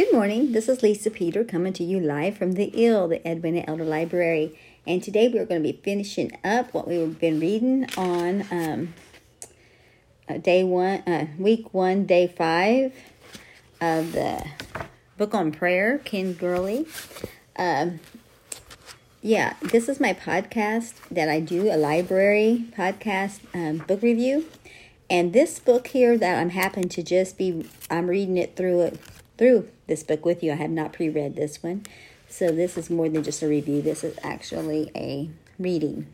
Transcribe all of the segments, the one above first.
Good morning. This is Lisa Peter coming to you live from the EEL, the Edwina Elder Library. And today we're going to be finishing up what we've been reading on um, uh, day one, uh, week one, day five of the book on prayer, Ken Gurley. Um, yeah, this is my podcast that I do, a library podcast um, book review. And this book here that I'm happen to just be, I'm reading it through it through this book with you. I have not pre-read this one. So this is more than just a review. This is actually a reading.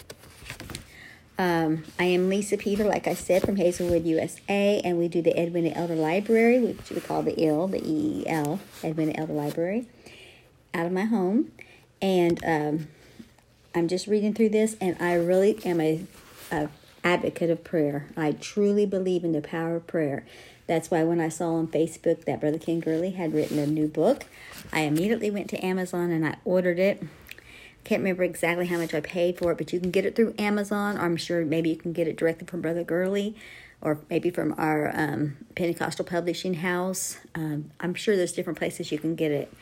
Um, I am Lisa Peter, like I said, from Hazelwood, USA, and we do the Edwina Elder Library, which we call the EEL, the EEL, Edwina Elder Library, out of my home. And um, I'm just reading through this, and I really am a, a advocate of prayer. I truly believe in the power of prayer. That's why when I saw on Facebook that Brother Ken Gurley had written a new book, I immediately went to Amazon and I ordered it. Can't remember exactly how much I paid for it, but you can get it through Amazon. Or I'm sure maybe you can get it directly from Brother Gurley or maybe from our um, Pentecostal publishing house. Um, I'm sure there's different places you can get it.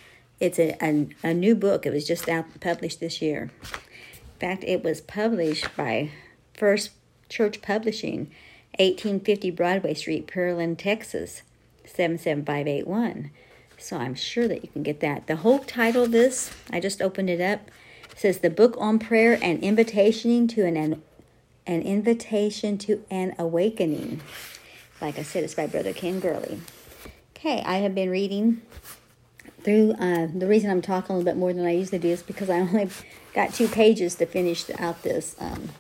It's a, a, a new book. It was just out published this year. In fact, it was published by First Church Publishing 1850 Broadway Street, Pearland, Texas, 77581. So I'm sure that you can get that. The whole title of this, I just opened it up, says The Book on Prayer and Invitation to an, an, an Invitation to an Awakening. Like I said, it's by Brother Ken Gurley. Okay, I have been reading through, uh, the reason I'm talking a little bit more than I usually do is because I only got two pages to finish out this, um,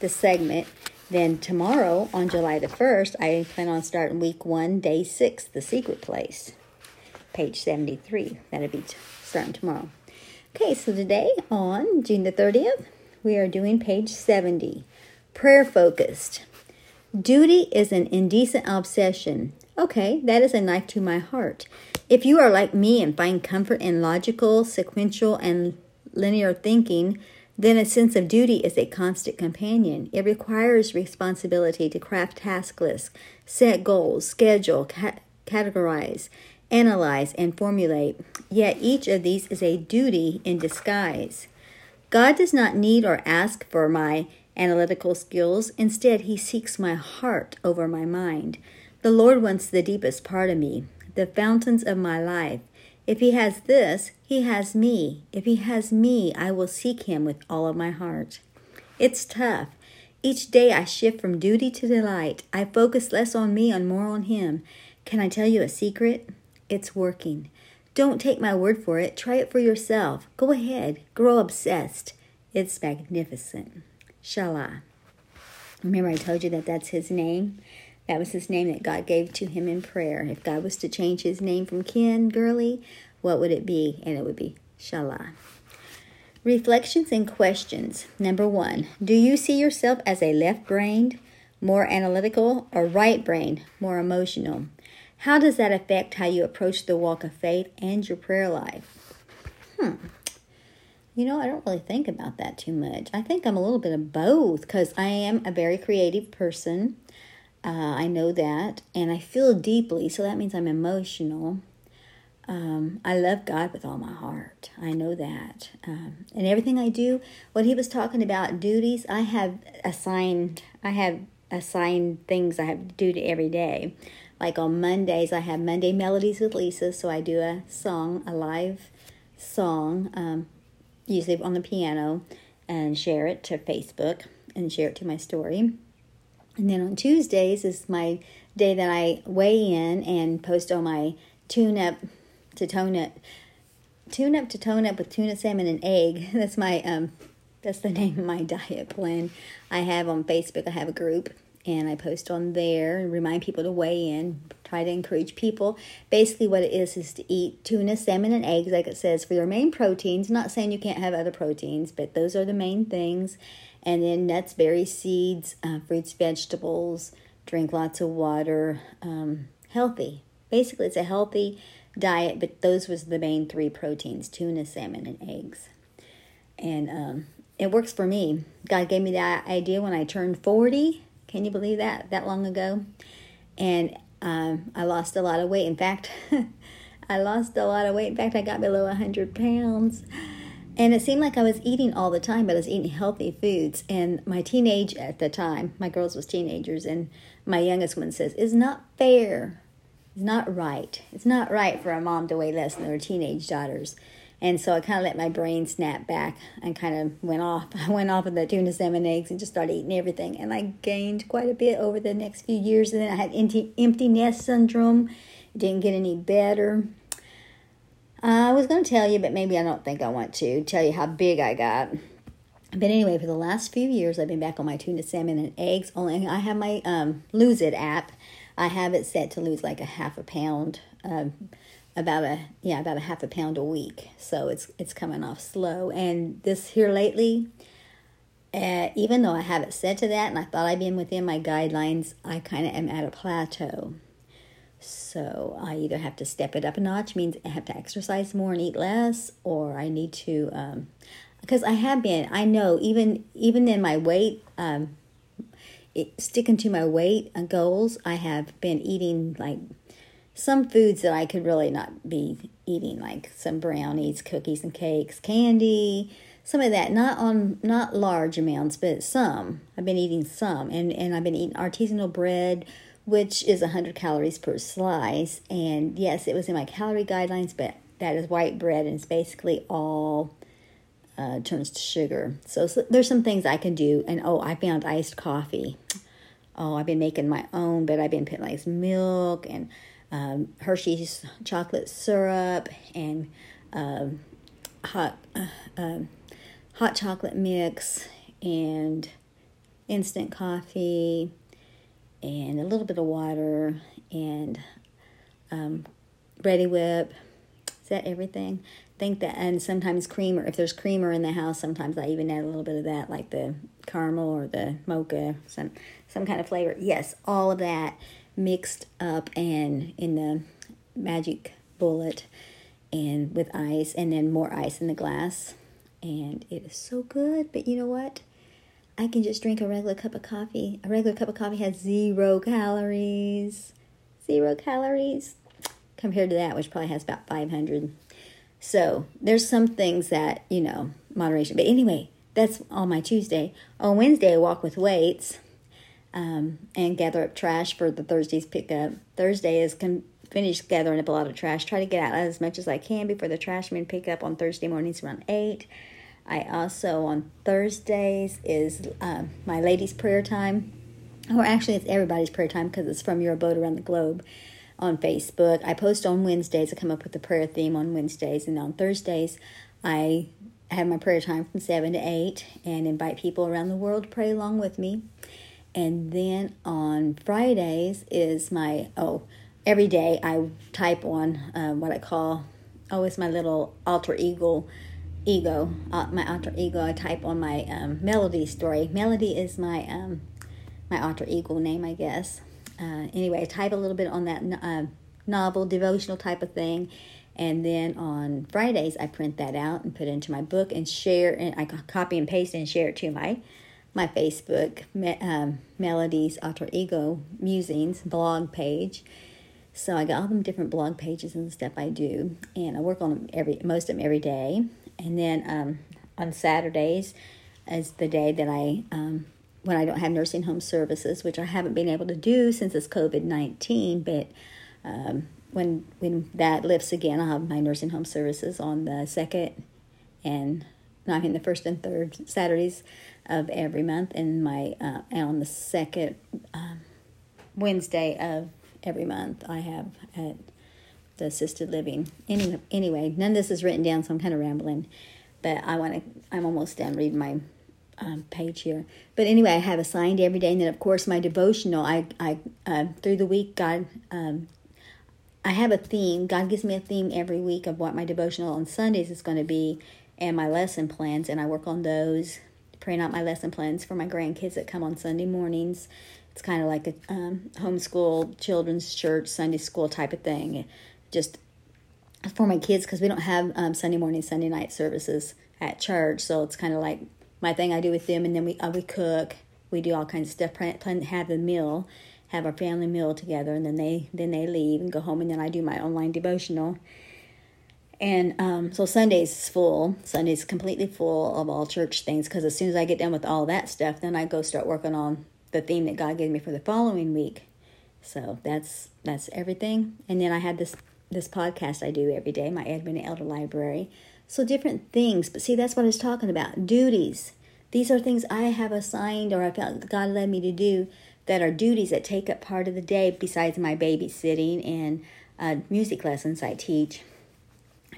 this segment. Then tomorrow, on July the 1st, I plan on starting week one, day six, The Secret Place, page 73. That'll be starting tomorrow. Okay, so today on June the 30th, we are doing page 70, Prayer Focused. Duty is an indecent obsession. Okay, that is a knife to my heart. If you are like me and find comfort in logical, sequential, and linear thinking, then a sense of duty is a constant companion. It requires responsibility to craft task lists, set goals, schedule, ca- categorize, analyze, and formulate. Yet each of these is a duty in disguise. God does not need or ask for my analytical skills. Instead, He seeks my heart over my mind. The Lord wants the deepest part of me, the fountains of my life. If he has this, he has me. If he has me, I will seek him with all of my heart. It's tough. Each day I shift from duty to delight. I focus less on me and more on him. Can I tell you a secret? It's working. Don't take my word for it. Try it for yourself. Go ahead. Grow obsessed. It's magnificent. Shalah. Remember, I told you that that's his name? That was his name that God gave to him in prayer. If God was to change his name from Ken Gurley, what would it be? And it would be Shalah. Reflections and questions. Number one, do you see yourself as a left brained, more analytical, or right brained, more emotional? How does that affect how you approach the walk of faith and your prayer life? Hmm. You know, I don't really think about that too much. I think I'm a little bit of both because I am a very creative person. Uh, I know that, and I feel deeply, so that means I'm emotional. Um, I love God with all my heart. I know that. Um, and everything I do, what he was talking about duties, I have assigned, I have assigned things I have to do to every day. Like on Mondays, I have Monday Melodies with Lisa, so I do a song, a live song, um, usually on the piano, and share it to Facebook and share it to my story. And then on Tuesdays is my day that I weigh in and post on my tune up to tone up, tune up to tone up with tuna, salmon, and egg. That's my um, that's the name of my diet plan. I have on Facebook. I have a group and I post on there and remind people to weigh in. Try to encourage people. Basically, what it is is to eat tuna, salmon, and eggs, like it says, for your main proteins. Not saying you can't have other proteins, but those are the main things and then nuts, berries, seeds, uh, fruits, vegetables. Drink lots of water. Um, healthy. Basically, it's a healthy diet, but those was the main three proteins: tuna, salmon, and eggs. And um, it works for me. God gave me that idea when I turned forty. Can you believe that? That long ago, and um, I lost a lot of weight. In fact. I lost a lot of weight. In fact, I got below 100 pounds. And it seemed like I was eating all the time, but I was eating healthy foods. And my teenage at the time, my girls was teenagers, and my youngest one says, "It's not fair. It's not right. It's not right for a mom to weigh less than her teenage daughters." And so I kind of let my brain snap back and kind of went off. I went off of the tuna salmon eggs and just started eating everything. And I gained quite a bit over the next few years. And then I had empty, empty nest syndrome. It didn't get any better. I was going to tell you, but maybe I don't think I want to tell you how big I got. But anyway, for the last few years, I've been back on my tuna salmon and eggs. Only I have my um, Lose It app. I have it set to lose like a half a pound, um, about a yeah, about a half a pound a week. So it's it's coming off slow. And this here lately, uh, even though I have it set to that, and I thought I'd been within my guidelines, I kind of am at a plateau. So I either have to step it up a notch, means I have to exercise more and eat less, or I need to, because um, I have been. I know even even in my weight, um, it, sticking to my weight goals, I have been eating like some foods that I could really not be eating, like some brownies, cookies and cakes, candy, some of that. Not on not large amounts, but some. I've been eating some, and and I've been eating artisanal bread which is 100 calories per slice. And yes, it was in my calorie guidelines, but that is white bread and it's basically all uh, turns to sugar. So, so, there's some things I can do. And oh, I found iced coffee. Oh, I've been making my own, but I've been putting like milk and um, Hershey's chocolate syrup and um, hot uh, uh, hot chocolate mix and instant coffee and a little bit of water and um, Reddi-wip. Is that everything? I think that, and sometimes creamer. If there's creamer in the house, sometimes I even add a little bit of that, like the caramel or the mocha, some some kind of flavor. Yes, all of that mixed up and in the magic bullet and with ice, and then more ice in the glass, and it is so good. But you know what? I can just drink a regular cup of coffee. A regular cup of coffee has zero calories. Zero calories compared to that, which probably has about 500. So there's some things that, you know, moderation. But anyway, that's on my Tuesday. On Wednesday, I walk with weights um, and gather up trash for the Thursday's pickup. Thursday is con- finished gathering up a lot of trash. Try to get out as much as I can before the trash men pick up on Thursday mornings around 8. I also on Thursdays is um, my ladies' prayer time, or actually it's everybody's prayer time because it's from your abode around the globe on Facebook. I post on Wednesdays. I come up with the prayer theme on Wednesdays, and on Thursdays I have my prayer time from seven to eight and invite people around the world to pray along with me. And then on Fridays is my oh every day I type on uh, what I call oh it's my little alter ego ego, uh, my alter ego. I type on my um, melody story. Melody is my um, my alter ego name, I guess. Uh, anyway, I type a little bit on that uh, novel, devotional type of thing, and then on Fridays I print that out and put it into my book and share. And I copy and paste and share it to my my Facebook me, um, melodies alter ego musings blog page. So I got all them different blog pages and stuff I do, and I work on them every most of them every day. And then um, on Saturdays is the day that I, um, when I don't have nursing home services, which I haven't been able to do since it's COVID 19, but um, when, when that lifts again, I'll have my nursing home services on the second and not in the first and third Saturdays of every month, and my uh, and on the second um, Wednesday of every month, I have at the assisted living. Anyway, anyway, none of this is written down, so I'm kind of rambling. But I want to. I'm almost done reading my um, page here. But anyway, I have assigned every day, and then of course my devotional. I I uh, through the week, God. Um, I have a theme. God gives me a theme every week of what my devotional on Sundays is going to be, and my lesson plans, and I work on those. Praying out my lesson plans for my grandkids that come on Sunday mornings. It's kind of like a um, homeschool children's church Sunday school type of thing just for my kids because we don't have um, Sunday morning, Sunday night services at church. So it's kind of like my thing I do with them, and then we uh, we cook, we do all kinds of stuff, plan, plan have a meal, have our family meal together, and then they then they leave and go home, and then I do my online devotional. And um, so Sunday's full. Sunday's completely full of all church things because as soon as I get done with all that stuff, then I go start working on the theme that God gave me for the following week. So that's that's everything. And then I had this this podcast I do every day, my Edwina Elder Library. So different things, but see that's what I was talking about. Duties. These are things I have assigned or I felt God led me to do that are duties that take up part of the day besides my babysitting and uh, music lessons I teach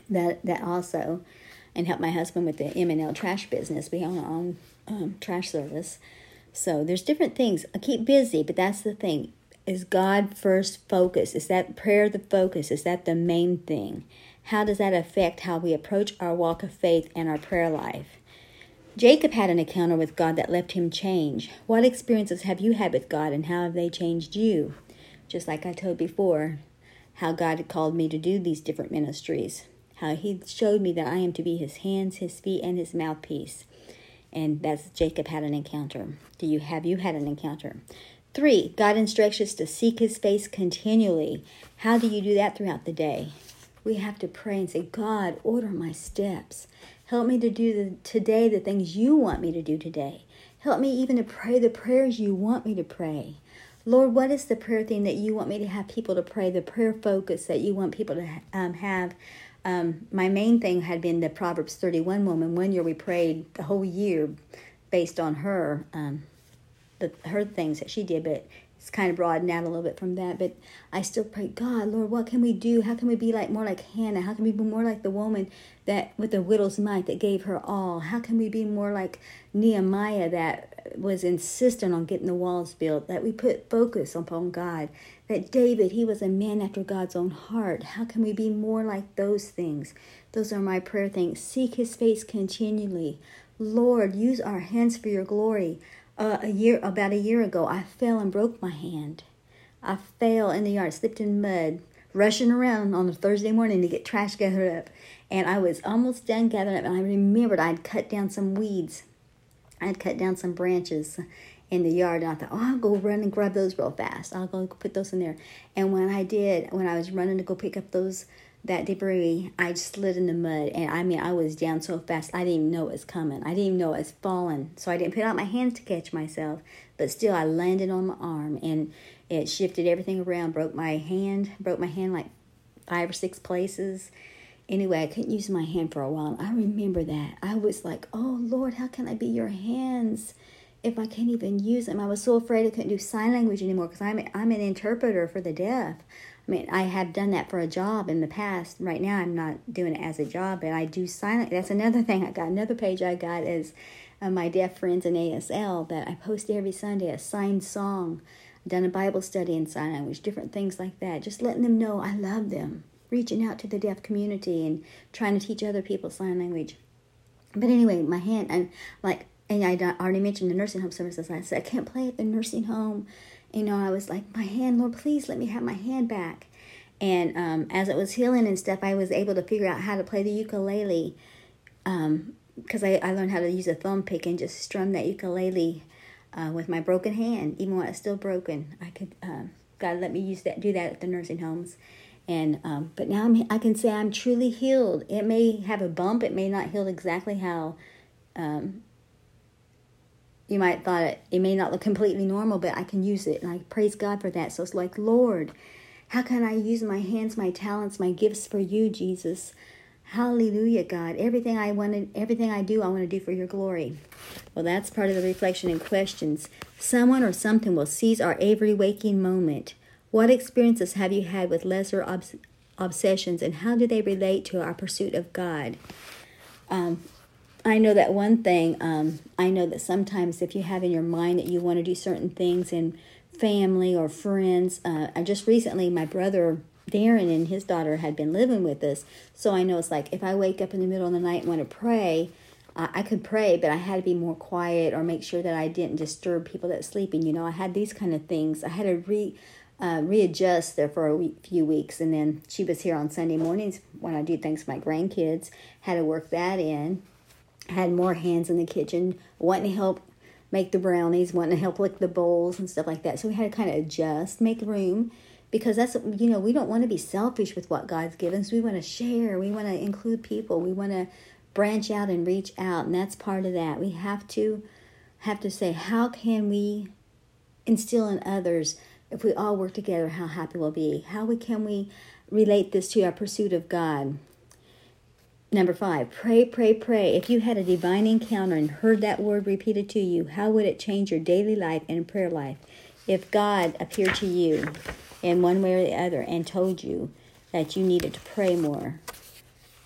that that also and help my husband with the M&L trash business. We own our own um, trash service. So there's different things. I keep busy, but that's the thing. Is God first focus? Is that prayer the focus? Is that the main thing? How does that affect how we approach our walk of faith and our prayer life? Jacob had an encounter with God that left him change. What experiences have you had with God and how have they changed you? Just like I told before, how God had called me to do these different ministries how he showed me that I am to be his hands, his feet, and his mouthpiece. And that's Jacob had an encounter. Do you have you had an encounter? Three, God instructs us to seek his face continually. How do you do that throughout the day? We have to pray and say, God, order my steps. Help me to do the, today the things you want me to do today. Help me even to pray the prayers you want me to pray. Lord, what is the prayer thing that you want me to have people to pray, the prayer focus that you want people to um, have um, my main thing had been the Proverbs 31 woman. One year we prayed the whole year based on her, um, the her things that she did, but it's kind of broadened out a little bit from that. But I still pray, God, Lord, what can we do? How can we be like more like Hannah? How can we be more like the woman that with the widow's mite that gave her all? How can we be more like Nehemiah that was insistent on getting the walls built? That we put focus upon God that David, he was a man after God's own heart. How can we be more like those things? Those are my prayer things. Seek his face continually. Lord, use our hands for your glory. Uh, a year about a year ago, I fell and broke my hand. I fell in the yard, slipped in mud, rushing around on a Thursday morning to get trash gathered up. And I was almost done gathering up, and I remembered I'd cut down some weeds. I'd cut down some branches in the yard and I thought, oh, I'll go run and grab those real fast. I'll go put those in there. And when I did, when I was running to go pick up those that debris, I slid in the mud and I mean I was down so fast I didn't even know it was coming. I didn't even know it was falling. So I didn't put out my hands to catch myself. But still I landed on my arm and it shifted everything around, broke my hand, broke my hand like five or six places. Anyway, I couldn't use my hand for a while. I remember that. I was like, Oh Lord, how can I be your hands? if I can't even use them. I was so afraid I couldn't do sign language anymore because I'm I'm an interpreter for the deaf. I mean, I have done that for a job in the past. Right now, I'm not doing it as a job, but I do sign. That's another thing I got. Another page I got is uh, my deaf friends in ASL that I post every Sunday a signed song. I've done a Bible study in sign language, different things like that. Just letting them know I love them. Reaching out to the deaf community and trying to teach other people sign language. But anyway, my hand, I'm like and I already mentioned the nursing home services. I said, I can't play at the nursing home. You know, I was like, my hand, Lord, please let me have my hand back. And um, as it was healing and stuff, I was able to figure out how to play the ukulele because um, I, I learned how to use a thumb pick and just strum that ukulele uh, with my broken hand, even when it's still broken. I could, uh, God let me use that, do that at the nursing homes. And um, but now I'm, I can say I'm truly healed. It may have a bump. It may not heal exactly how um, you might thought it, it may not look completely normal, but I can use it. And I praise God for that. So it's like, Lord, how can I use my hands, my talents, my gifts for you, Jesus? Hallelujah, God. Everything I wanted, everything I do, I want to do for your glory. Well, that's part of the reflection and questions. Someone or something will seize our every waking moment. What experiences have you had with lesser obs- obsessions, and how do they relate to our pursuit of God? Um, I know that one thing, um, I know that sometimes if you have in your mind that you want to do certain things in family or friends, uh, I just recently, my brother Darren and his daughter had been living with us. So I know it's like if I wake up in the middle of the night and want to pray, uh, I could pray, but I had to be more quiet or make sure that I didn't disturb people that sleeping. You know, I had these kind of things. I had to re uh, readjust there for a week, few weeks, and then she was here on Sunday mornings when I do things for my grandkids. Had to work that in had more hands in the kitchen, wanting to help make the brownies, wanting to help lick the bowls and stuff like that. So we had to kind of adjust, make room, because that's you know we don't want to be selfish with what God's given us. We want to share. We want to include people. We want to branch out and reach out, and that's part of that. We have to have to say, how can we instill in others if we all work together? How happy we'll be. How we can we relate this to our pursuit of God? Number five, pray, pray, pray. If you had a divine encounter and heard that word repeated to you, how would it change your daily life and prayer life? If God appeared to you in one way or the other and told you that you needed to pray more,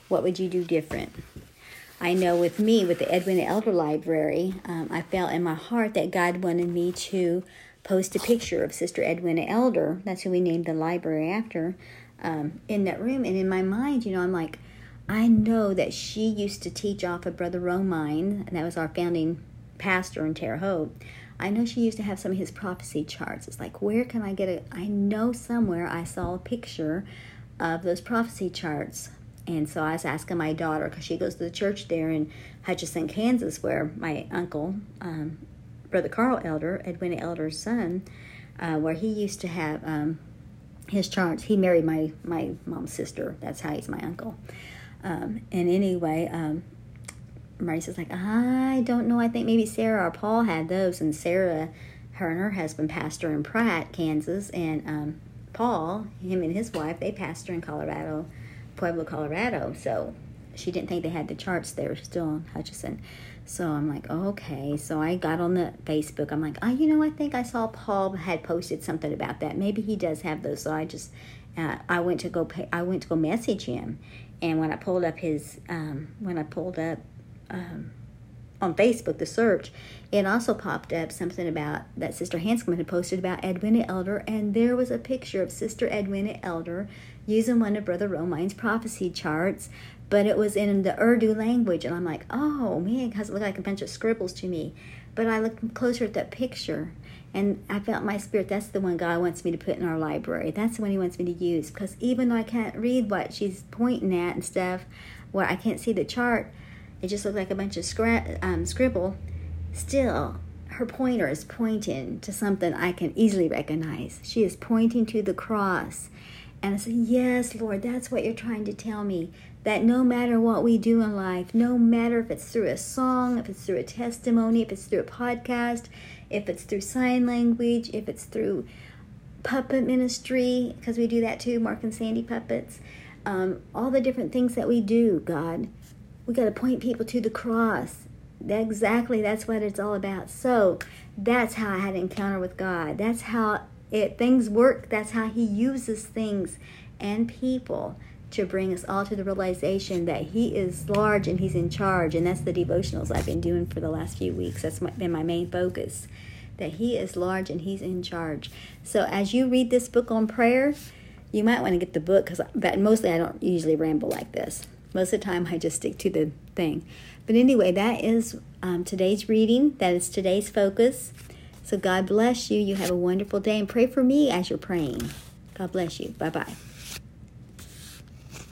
what would you do different? I know with me, with the Edwina Elder Library, um, I felt in my heart that God wanted me to post a picture of Sister Edwina Elder. That's who we named the library after. Um, in that room, and in my mind, you know, I'm like, I know that she used to teach off of Brother Romine, and that was our founding pastor in Terre Haute. I know she used to have some of his prophecy charts. It's like, where can I get it? I know somewhere I saw a picture of those prophecy charts. And so I was asking my daughter, because she goes to the church there in Hutchinson, Kansas, where my uncle, um, Brother Carl Elder, Edwina Elder's son, uh, where he used to have um, his charts. He married my, my mom's sister. That's how he's my uncle. Um, and anyway, um, Marissa's like, I don't know. I think maybe Sarah or Paul had those. And Sarah, her and her husband pastor in Pratt, Kansas. And um, Paul, him and his wife, they pastor in Colorado, Pueblo, Colorado. So she didn't think they had the charts They were still in Hutchinson. So I'm like, okay. So I got on the Facebook. I'm like, oh, you know, I think I saw Paul had posted something about that. Maybe he does have those. So I just, uh, I went to go pay, I went to go message him, and when I pulled up his, um, when I pulled up um, on Facebook, the search, it also popped up something about that Sister Hanscom had posted about Edwina Elder, and there was a picture of Sister Edwina Elder using one of Brother Romine's prophecy charts, but it was in the Urdu language, and I'm like, oh man, because it looked like a bunch of scribbles to me. But I looked closer at that picture, and I felt my spirit, that's the one God wants me to put in our library. That's the one He wants me to use. Because even though I can't read what she's pointing at and stuff, where I can't see the chart, it just looked like a bunch of scra- um, scribble. Still, her pointer is pointing to something I can easily recognize. She is pointing to the cross. And I said, Yes, Lord, that's what you're trying to tell me. That no matter what we do in life, no matter if it's through a song, if it's through a testimony, if it's through a podcast, if it's through sign language, if it's through puppet ministry, because we do that too, Mark and Sandy puppets, um, all the different things that we do, God, we got to point people to the cross. That exactly, that's what it's all about. So that's how I had an encounter with God. That's how it things work. That's how He uses things and people to bring us all to the realization that He is large and He's in charge. And that's the devotionals I've been doing for the last few weeks. That's been my main focus. That He is large and He's in charge. So as you read this book on prayer, you might want to get the book because, mostly I don't usually ramble like this. Most of the time, I just stick to the thing. But anyway, that is um, today's reading. That is today's focus. So God bless you. You have a wonderful day and pray for me as you're praying. God bless you. Bye bye.